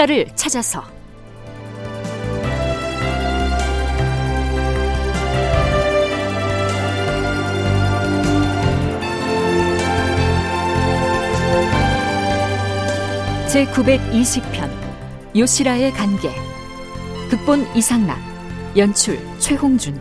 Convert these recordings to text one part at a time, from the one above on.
역사를 찾아서. 제 920편 요시라의 간계. 극본 이상락 연출 최홍준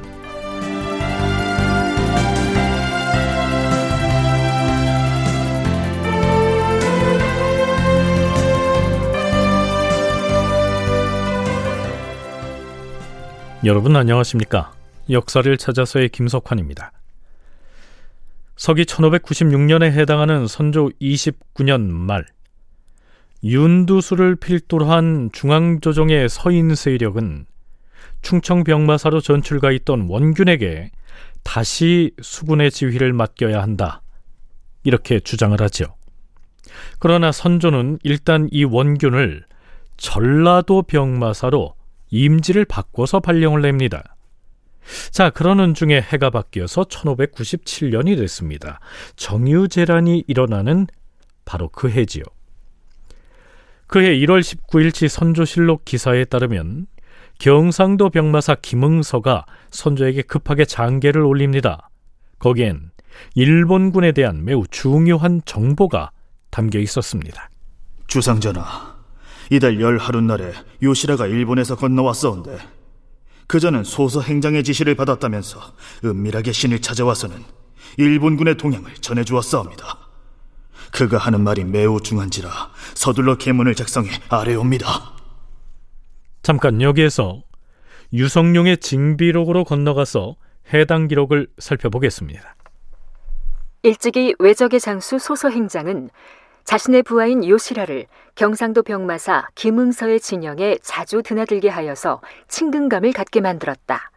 여러분 안녕하십니까? 역사를 찾아서의 김석환입니다. 서기 1596년에 해당하는 선조 29년 말 윤두수를 필두로 한 중앙조정의 서인 세력은 충청 병마사로 전출가 있던 원균에게 다시 수군의 지휘를 맡겨야 한다. 이렇게 주장을 하죠. 그러나 선조는 일단 이 원균을 전라도 병마사로 임지를 바꿔서 발령을 냅니다. 자, 그러는 중에 해가 바뀌어서 1597년이 됐습니다. 정유재란이 일어나는 바로 그 해지요. 그해 1월 19일치 선조실록 기사에 따르면 경상도 병마사 김응서가 선조에게 급하게 장계를 올립니다. 거기엔 일본군에 대한 매우 중요한 정보가 담겨 있었습니다. 주상전하, 이달 열 하룻 날에 요시라가 일본에서 건너왔어온데 그자는 소서 행장의 지시를 받았다면서 은밀하게 신을 찾아와서는 일본군의 동향을 전해주었사옵니다. 그가 하는 말이 매우 중한지라 서둘러 계문을 작성해 아래옵니다. 잠깐 여기에서 유성룡의 징비록으로 건너가서 해당 기록을 살펴보겠습니다. 일찍이 외적의 장수 소서 행장은 자신의 부하인 요시라를 경상도 병마사 김응서의 진영에 자주 드나들게 하여서 친근감을 갖게 만들었다.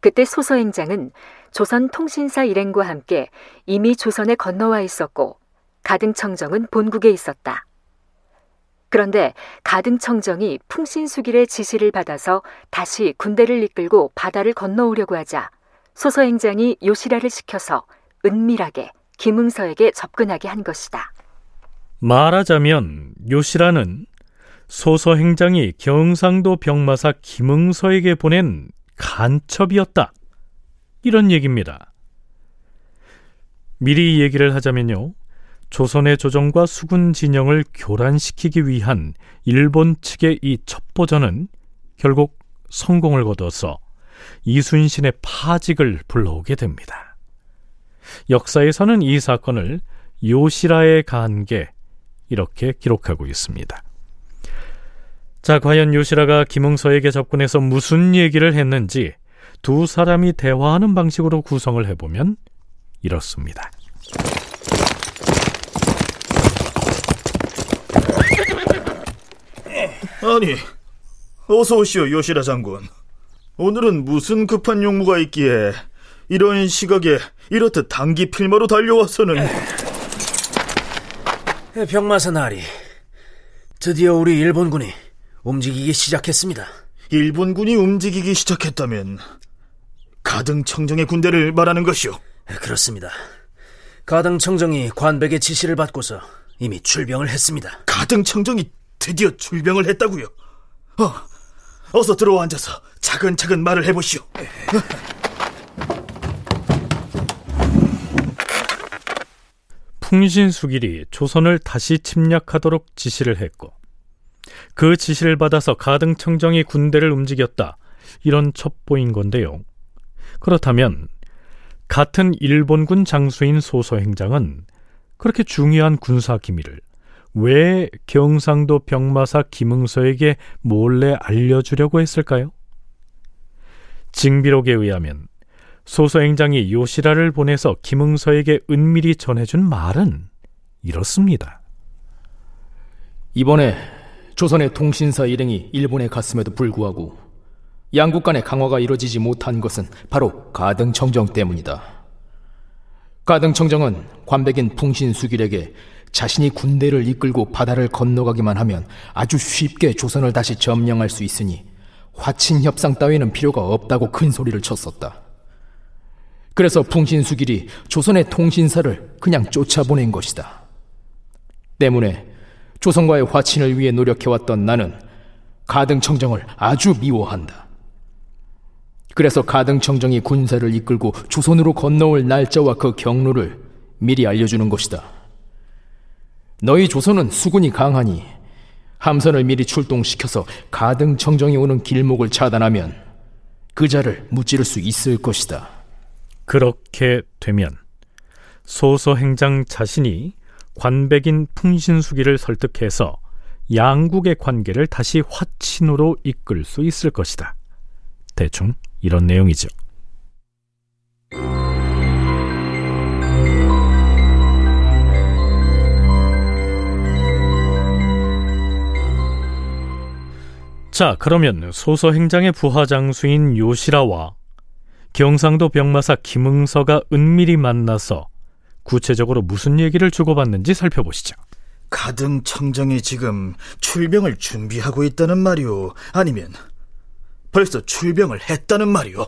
그때 소서행장은 조선 통신사 일행과 함께 이미 조선에 건너와 있었고 가등청정은 본국에 있었다. 그런데 가등청정이 풍신수길의 지시를 받아서 다시 군대를 이끌고 바다를 건너오려고 하자 소서행장이 요시라를 시켜서 은밀하게 김응서에게 접근하게 한 것이다. 말하자면 요시라는 소서 행장이 경상도 병마사 김응서에게 보낸 간첩이었다. 이런 얘기입니다. 미리 얘기를 하자면요. 조선의 조정과 수군 진영을 교란시키기 위한 일본 측의 이 첩보전은 결국 성공을 거둬서 이순신의 파직을 불러오게 됩니다. 역사에서는 이 사건을 요시라의 간계 이렇게 기록하고 있습니다. 자, 과연 요시라가 김응서에게 접근해서 무슨 얘기를 했는지 두 사람이 대화하는 방식으로 구성을 해보면 이렇습니다. 아니, 어서 오시오, 요시라 장군. 오늘은 무슨 급한 용무가 있기에 이런 시각에 이렇듯 단기 필마로 달려와서는 병마사 나리 드디어 우리 일본군이 움직이기 시작했습니다. 일본군이 움직이기 시작했다면 가등청정의 군대를 말하는 것이오. 그렇습니다. 가등청정이 관백의 지시를 받고서 이미 출병을 했습니다. 가등청정이 드디어 출병을 했다고요? 어, 어서 들어와 앉아서 차근차근 말을 해보시오. 풍신수길이 조선을 다시 침략하도록 지시를 했고 그 지시를 받아서 가등청정이 군대를 움직였다. 이런 첩보인 건데요. 그렇다면 같은 일본군 장수인 소서행장은 그렇게 중요한 군사 기밀을 왜 경상도 병마사 김응서에게 몰래 알려주려고 했을까요? 징비록에 의하면 소서행장이 요시라를 보내서 김응서에게 은밀히 전해준 말은 이렇습니다. 이번에 조선의 통신사 일행이 일본에 갔음에도 불구하고 양국 간의 강화가 이루어지지 못한 것은 바로 가등청정 때문이다. 가등청정은 관백인 풍신수길에게 자신이 군대를 이끌고 바다를 건너가기만 하면 아주 쉽게 조선을 다시 점령할 수 있으니 화친 협상 따위는 필요가 없다고 큰 소리를 쳤었다. 그래서 풍신수길이 조선의 통신사를 그냥 쫓아보낸 것이다. 때문에 조선과의 화친을 위해 노력해왔던 나는 가등청정을 아주 미워한다. 그래서 가등청정이 군사를 이끌고 조선으로 건너올 날짜와 그 경로를 미리 알려주는 것이다. 너희 조선은 수군이 강하니 함선을 미리 출동시켜서 가등청정이 오는 길목을 차단하면 그 자를 무찌를 수 있을 것이다. 그렇게 되면 소서행장 자신이 관백인 풍신수기를 설득해서 양국의 관계를 다시 화친으로 이끌 수 있을 것이다. 대충 이런 내용이죠. 자, 그러면 소서행장의 부하장수인 요시라와 경상도 병마사 김응서가 은밀히 만나서 구체적으로 무슨 얘기를 주고받는지 살펴보시죠. 가등 청정이 지금 출병을 준비하고 있다는 말이오? 아니면 벌써 출병을 했다는 말이오?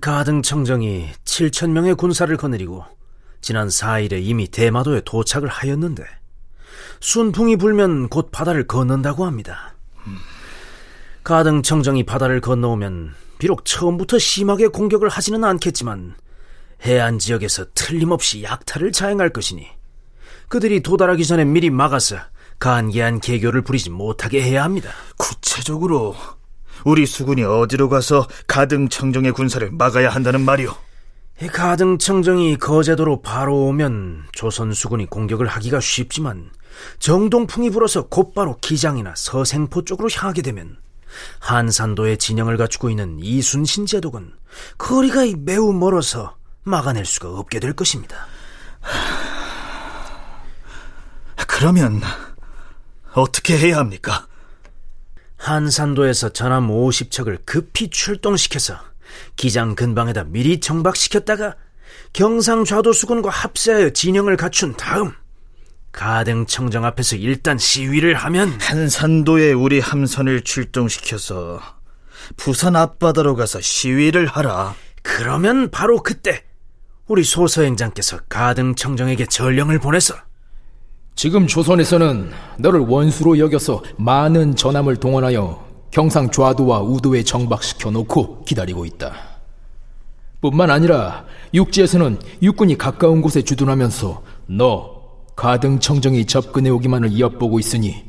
가등 청정이 7천 명의 군사를 거느리고 지난 4일에 이미 대마도에 도착을 하였는데 순풍이 불면 곧 바다를 건넌다고 합니다. 가등 청정이 바다를 건너오면 비록 처음부터 심하게 공격을 하지는 않겠지만 해안 지역에서 틀림없이 약탈을 자행할 것이니 그들이 도달하기 전에 미리 막아서 간계한 개교를 부리지 못하게 해야 합니다. 구체적으로 우리 수군이 어디로 가서 가등 청정의 군사를 막아야 한다는 말이오? 가등 청정이 거제도로 바로 오면 조선 수군이 공격을 하기가 쉽지만 정동풍이 불어서 곧바로 기장이나 서생포 쪽으로 향하게 되면 한산도에 진영을 갖추고 있는 이순신 제독은 거리가 매우 멀어서 막아낼 수가 없게 될 것입니다. 그러면 어떻게 해야 합니까? 한산도에서 전함 50척을 급히 출동시켜서 기장 근방에다 미리 정박시켰다가 경상 좌도수군과 합세하여 진영을 갖춘 다음 가등 청정 앞에서 일단 시위를 하면 한산도에 우리 함선을 출동시켜서 부산 앞바다로 가서 시위를 하라. 그러면 바로 그때 우리 소서행장께서 가등 청정에게 전령을 보내서 지금 조선에서는 너를 원수로 여겨서 많은 전함을 동원하여 경상 좌도와 우도에 정박시켜 놓고 기다리고 있다. 뿐만 아니라 육지에서는 육군이 가까운 곳에 주둔하면서 너 가등 청정이 접근해 오기만을 엿보고 있으니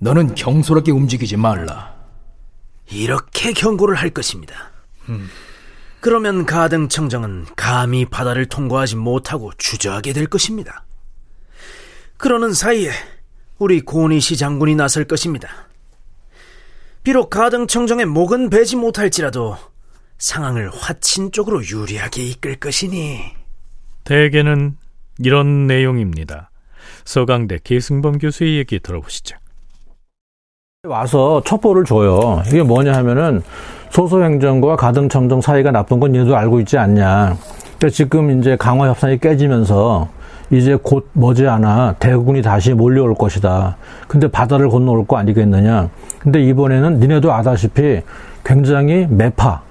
너는 경솔하게 움직이지 말라. 이렇게 경고를 할 것입니다. 음. 그러면 가등 청정은 감히 바다를 통과하지 못하고 주저하게 될 것입니다. 그러는 사이에 우리 고니시 장군이 나설 것입니다. 비록 가등 청정의 목은 베지 못할지라도 상황을 화친 쪽으로 유리하게 이끌 것이니 대개는 이런 내용입니다. 서강대 계승범 교수의 얘기 들어보시죠. 와서 첩보를 줘요. 이게 뭐냐 하면은 소소행정과 가등청정 사이가 나쁜 건 얘도 알고 있지 않냐. 그러니까 지금 이제 강화 협상이 깨지면서 이제 곧 머지않아 대군이 다시 몰려올 것이다. 근데 바다를 건너올 거 아니겠느냐. 근데 이번에는 니네도 아다시피 굉장히 매파,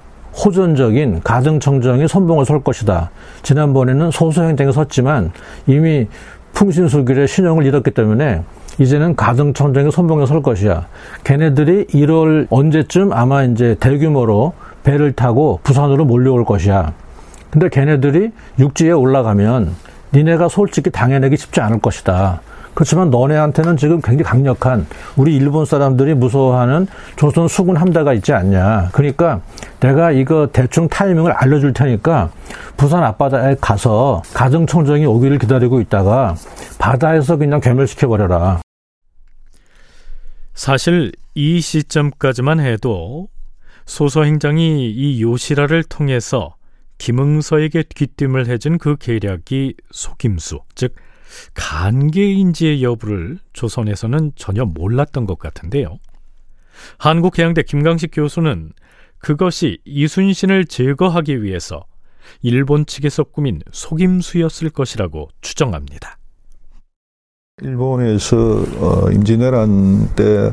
호전적인 가등청정이 선봉을 설 것이다. 지난번에는 소소행정이 섰지만 이미 풍신수길의 신용을 잃었기 때문에 이제는 가등청정이 선봉에 설 것이야. 걔네들이 1월 언제쯤 아마 이제 대규모로 배를 타고 부산으로 몰려올 것이야. 근데 걔네들이 육지에 올라가면 니네가 솔직히 당해내기 쉽지 않을 것이다. 그렇지만 너네한테는 지금 굉장히 강력한 우리 일본 사람들이 무서워하는 조선 수군 함대가 있지 않냐. 그러니까 내가 이거 대충 타이밍을 알려줄 테니까 부산 앞바다에 가서 가정청정이 오기를 기다리고 있다가 바다에서 그냥 괴멸시켜버려라. 사실 이 시점까지만 해도 소서행장이 이 요시라를 통해서 김응서에게 귀띔을 해준 그 계략이 속임수, 즉 간계인지의 여부를 조선에서는 전혀 몰랐던 것 같은데요. 한국해양대 김강식 교수는 그것이 이순신을 제거하기 위해서 일본 측에서 꾸민 속임수였을 것이라고 추정합니다. 일본에서 어, 임진왜란 때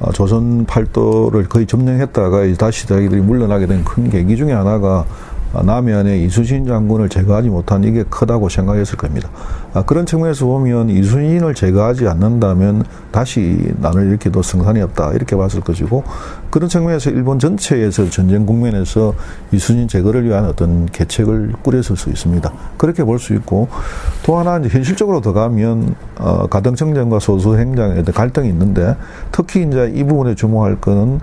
어, 조선 팔도를 거의 점령했다가 다시 자기들이 물러나게 된 큰 계기 중에 하나가 남해안에 이순신 장군을 제거하지 못한 이게 크다고 생각했을 겁니다. 아, 그런 측면에서 보면 이순신을 제거하지 않는다면 다시 난을 일으켜도 승산이 없다 이렇게 봤을 것이고 그런 측면에서 일본 전체에서 전쟁 국면에서 이순신 제거를 위한 어떤 계책을 꾸렸을 수 있습니다. 그렇게 볼 수 있고 또 하나 이제 현실적으로 더 가면 어, 가등청정과 소수행장에 갈등이 있는데 특히 이제 이 부분에 주목할 거는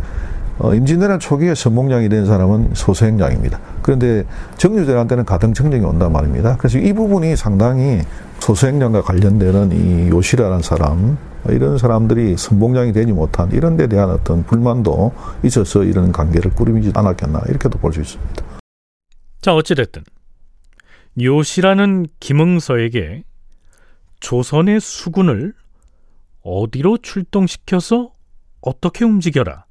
어, 임진왜란 초기에 선봉장이 된 사람은 소수행장입니다. 그런데 정유대한테는 가등청정이 온단 말입니다. 그래서 이 부분이 상당히 소수행장과 관련되는 이 요시라는 사람, 이런 사람들이 선봉장이 되지 못한 이런 데 대한 어떤 불만도 있어서 이런 관계를 꾸리지 않았겠나 이렇게도 볼 수 있습니다. 자, 어찌됐든 요시라는 김응서에게 조선의 수군을 어디로 출동시켜서 어떻게 움직여라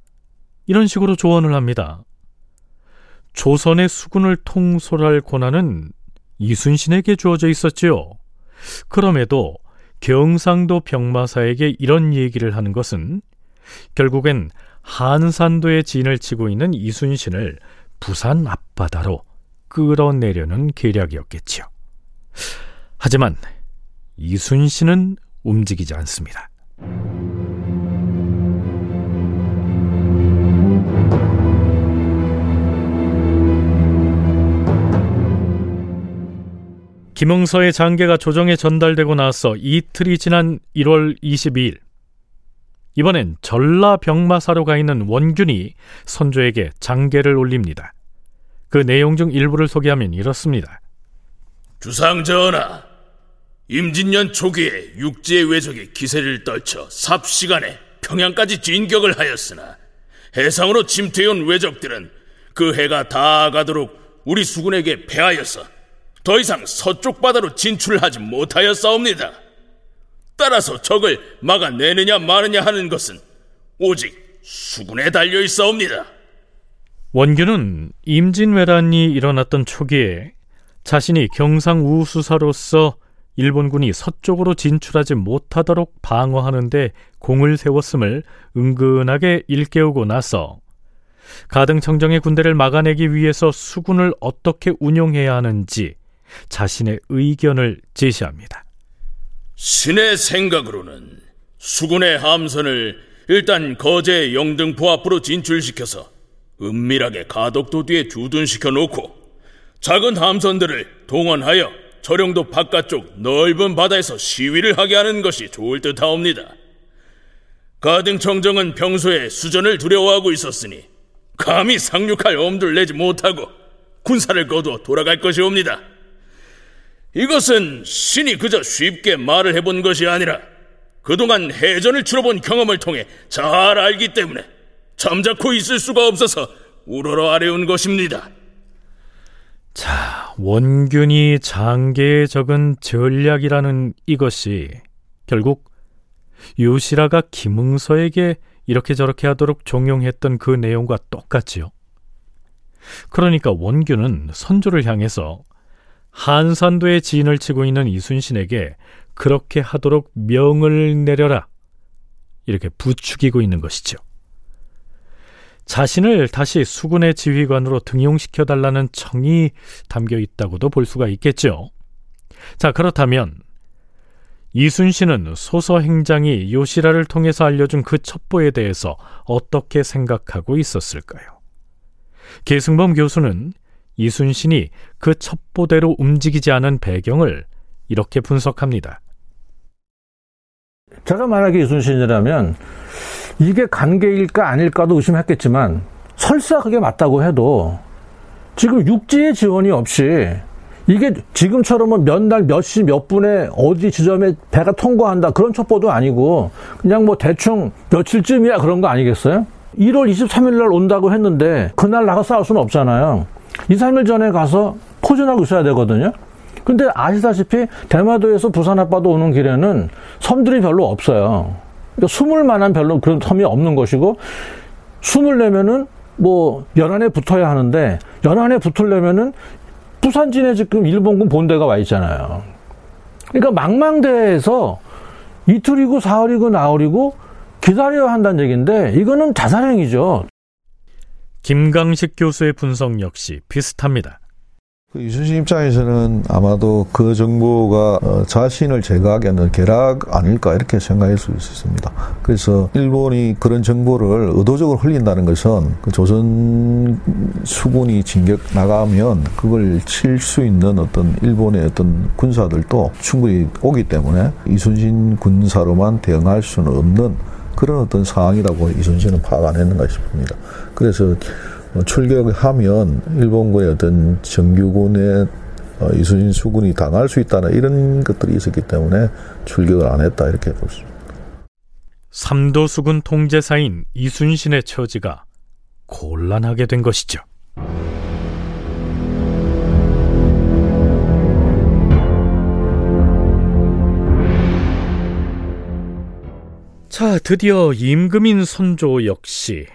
이런 식으로 조언을 합니다. 조선의 수군을 통솔할 권한은 이순신에게 주어져 있었지요. 그럼에도 경상도 병마사에게 이런 얘기를 하는 것은 결국엔 한산도에 진을 치고 있는 이순신을 부산 앞바다로 끌어내려는 계략이었겠지요. 하지만 이순신은 움직이지 않습니다. 김응서의 장계가 조정에 전달되고 나서 이틀이 지난 1월 22일 이번엔 전라 병마사로 가 있는 원균이 선조에게 장계를 올립니다. 그 내용 중 일부를 소개하면 이렇습니다. 주상 전하, 임진년 초기에 육지의 외적이 기세를 떨쳐 삽시간에 평양까지 진격을 하였으나 해상으로 침투해온 외적들은 그 해가 다 가도록 우리 수군에게 패하여서 더 이상 서쪽 바다로 진출하지 못하였사옵니다. 따라서 적을 막아내느냐 마느냐 하는 것은 오직 수군에 달려 있사옵니다. 원균은 임진왜란이 일어났던 초기에 자신이 경상우 수사로서 일본군이 서쪽으로 진출하지 못하도록 방어하는데 공을 세웠음을 은근하게 일깨우고 나서 가등청정의 군대를 막아내기 위해서 수군을 어떻게 운용해야 하는지 자신의 의견을 제시합니다. 신의 생각으로는 수군의 함선을 일단 거제 영등포 앞으로 진출시켜서 은밀하게 가덕도 뒤에 주둔시켜 놓고 작은 함선들을 동원하여 저령도 바깥쪽 넓은 바다에서 시위를 하게 하는 것이 좋을 듯하옵니다. 가등청정은 평소에 수전을 두려워하고 있었으니 감히 상륙할 엄두를 내지 못하고 군사를 거두어 돌아갈 것이옵니다. 이것은 신이 그저 쉽게 말을 해본 것이 아니라 그동안 해전을 치러본 경험을 통해 잘 알기 때문에 잠자코 있을 수가 없어서 우러러 아래온 것입니다. 자, 원균이 장계에 적은 전략이라는 이것이 결국 유시라가 김응서에게 이렇게 저렇게 하도록 종용했던 그 내용과 똑같지요. 그러니까 원균은 선조를 향해서 한산도에 진을 치고 있는 이순신에게 그렇게 하도록 명을 내려라. 이렇게 부추기고 있는 것이죠. 자신을 다시 수군의 지휘관으로 등용시켜 달라는 청이 담겨 있다고도 볼 수가 있겠죠. 자, 그렇다면 이순신은 소서 행장이 요시라를 통해서 알려준 그 첩보에 대해서 어떻게 생각하고 있었을까요? 계승범 교수는 이순신이 그 첩보대로 움직이지 않은 배경을 이렇게 분석합니다. 제가 만약에 이순신이라면 이게 관계일까 아닐까도 의심했겠지만 설사 그게 맞다고 해도 지금 육지의 지원이 없이 이게 지금처럼은 몇 날, 몇 시, 몇 분에 어디 지점에 배가 통과한다 그런 첩보도 아니고 그냥 뭐 대충 며칠쯤이야 그런 거 아니겠어요? 1월 23일 날 온다고 했는데 그날 나가 싸울 수는 없잖아요. 2, 3일 전에 가서 포진하고 있어야 되거든요. 근데 아시다시피 대마도에서 부산 앞바다 오는 길에는 섬들이 별로 없어요. 그러니까 숨을 만한 별로 그런 섬이 없는 것이고 숨을 내면은 뭐 연안에 붙어야 하는데 연안에 붙으려면은 부산진에 지금 일본군 본대가 와 있잖아요. 그러니까 망망대해에서 이틀이고 사흘이고 나흘이고 기다려야 한다는 얘기인데 이거는 자살행위죠. 김강식 교수의 분석 역시 비슷합니다. 그 이순신 입장에서는 아마도 그 정보가 어, 자신을 제거하기 위한 계략 아닐까 이렇게 생각할 수 있습니다. 그래서 일본이 그런 정보를 의도적으로 흘린다는 것은 그 조선 수군이 진격 나가면 그걸 칠 수 있는 어떤 일본의 어떤 군사들도 충분히 오기 때문에 이순신 군사로만 대응할 수는 없는 그런 어떤 상황이라고 이순신은 파악 안 했는가 싶습니다. 그래서 어, 출격하면 일본군의 어떤 정규군의 어, 이순신 수군이 당할 수 있다는 이런 것들이 있었기 때문에 출격을 안 했다 이렇게 볼 수 있습니다. 삼도 수군 통제사인 이순신의 처지가 곤란하게 된 것이죠. 자, 드디어 임금인 선조 역시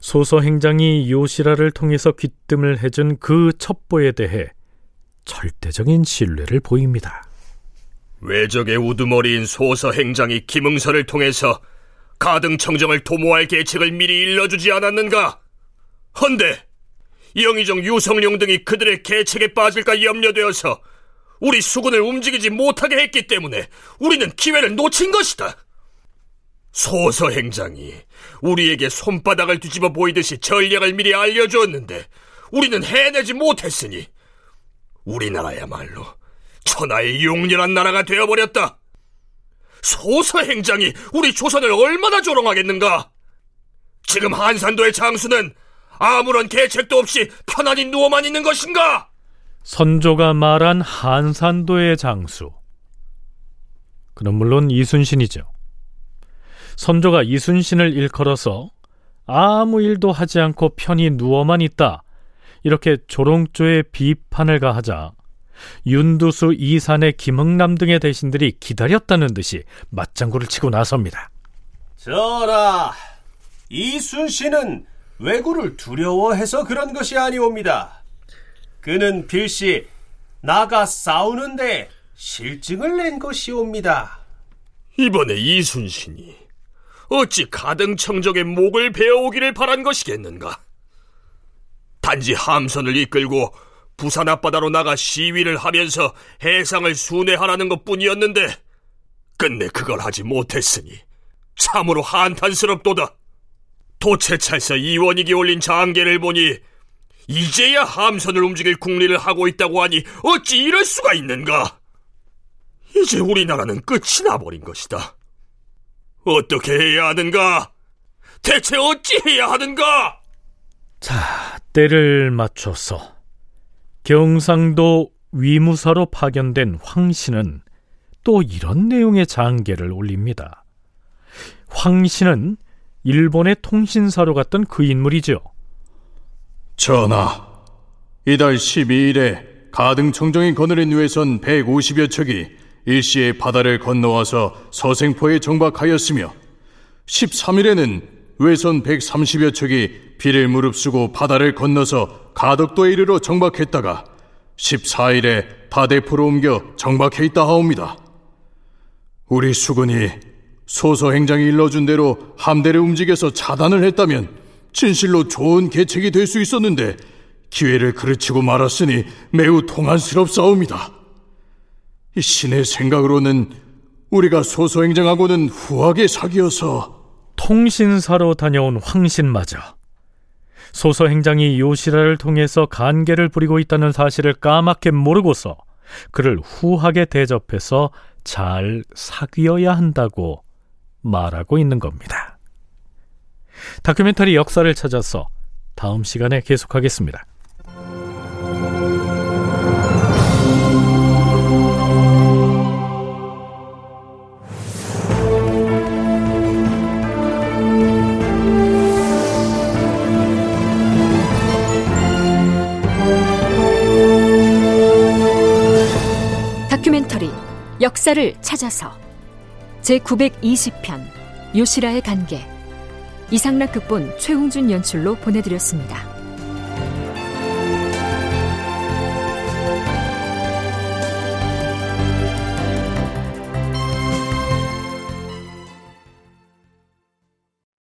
소서 행장이 요시라를 통해서 귀뜸을 해준 그 첩보에 대해 절대적인 신뢰를 보입니다. 외적의 우두머리인 소서 행장이 김응서를 통해서 가등 청정을 도모할 계책을 미리 일러주지 않았는가? 헌데 영의정 유성룡 등이 그들의 계책에 빠질까 염려되어서 우리 수군을 움직이지 못하게 했기 때문에 우리는 기회를 놓친 것이다. 소서 행장이 우리에게 손바닥을 뒤집어 보이듯이 전략을 미리 알려주었는데 우리는 해내지 못했으니 우리나라야말로 천하의 용렬한 나라가 되어버렸다. 소서 행장이 우리 조선을 얼마나 조롱하겠는가? 지금 한산도의 장수는 아무런 계책도 없이 편안히 누워만 있는 것인가? 선조가 말한 한산도의 장수. 그럼 물론 이순신이죠. 선조가 이순신을 일컬어서 아무 일도 하지 않고 편히 누워만 있다. 이렇게 조롱조의 비판을 가하자 윤두수, 이산의 김흥남 등의 대신들이 기다렸다는 듯이 맞장구를 치고 나섭니다. 전하, 이순신은 왜구를 두려워해서 그런 것이 아니옵니다. 그는 필시 나가 싸우는데 실증을 낸 것이옵니다. 이번에 이순신이 어찌 가등청정의 목을 베어오기를 바란 것이겠는가? 단지 함선을 이끌고 부산 앞바다로 나가 시위를 하면서 해상을 순회하라는 것 뿐이었는데 끝내 그걸 하지 못했으니 참으로 한탄스럽도다. 도채찰사 이원익이 올린 장계를 보니 이제야 함선을 움직일 국리를 하고 있다고 하니 어찌 이럴 수가 있는가? 이제 우리나라는 끝이 나버린 것이다. 어떻게 해야 하는가? 대체 어찌 해야 하는가? 자, 때를 맞춰서 경상도 위무사로 파견된 황씨는 또 이런 내용의 장계를 올립니다. 황씨는 일본의 통신사로 갔던 그 인물이죠. 전하, 이달 12일에 가등청정이 거느린 외선 150여 척이 일시에 바다를 건너와서 서생포에 정박하였으며 13일에는 외선 130여 척이 비를 무릅쓰고 바다를 건너서 가덕도에 이르러 정박했다가 14일에 다대포로 옮겨 정박해 있다 하옵니다. 우리 수군이 소서 행장이 일러준 대로 함대를 움직여서 차단을 했다면 진실로 좋은 계책이 될 수 있었는데 기회를 그르치고 말았으니 매우 통한스럽사옵니다. 신의 생각으로는 우리가 소소행정하고는 후하게 사귀어서 통신사로 다녀온 황신마저 소서행장이 요시라를 통해서 간계를 부리고 있다는 사실을 까맣게 모르고서 그를 후하게 대접해서 잘 사귀어야 한다고 말하고 있는 겁니다. 다큐멘터리 역사를 찾아서 다음 시간에 계속하겠습니다. 역사를 찾아서 제920편 요시라의 관계 이상락 극본 최홍준 연출로 보내드렸습니다.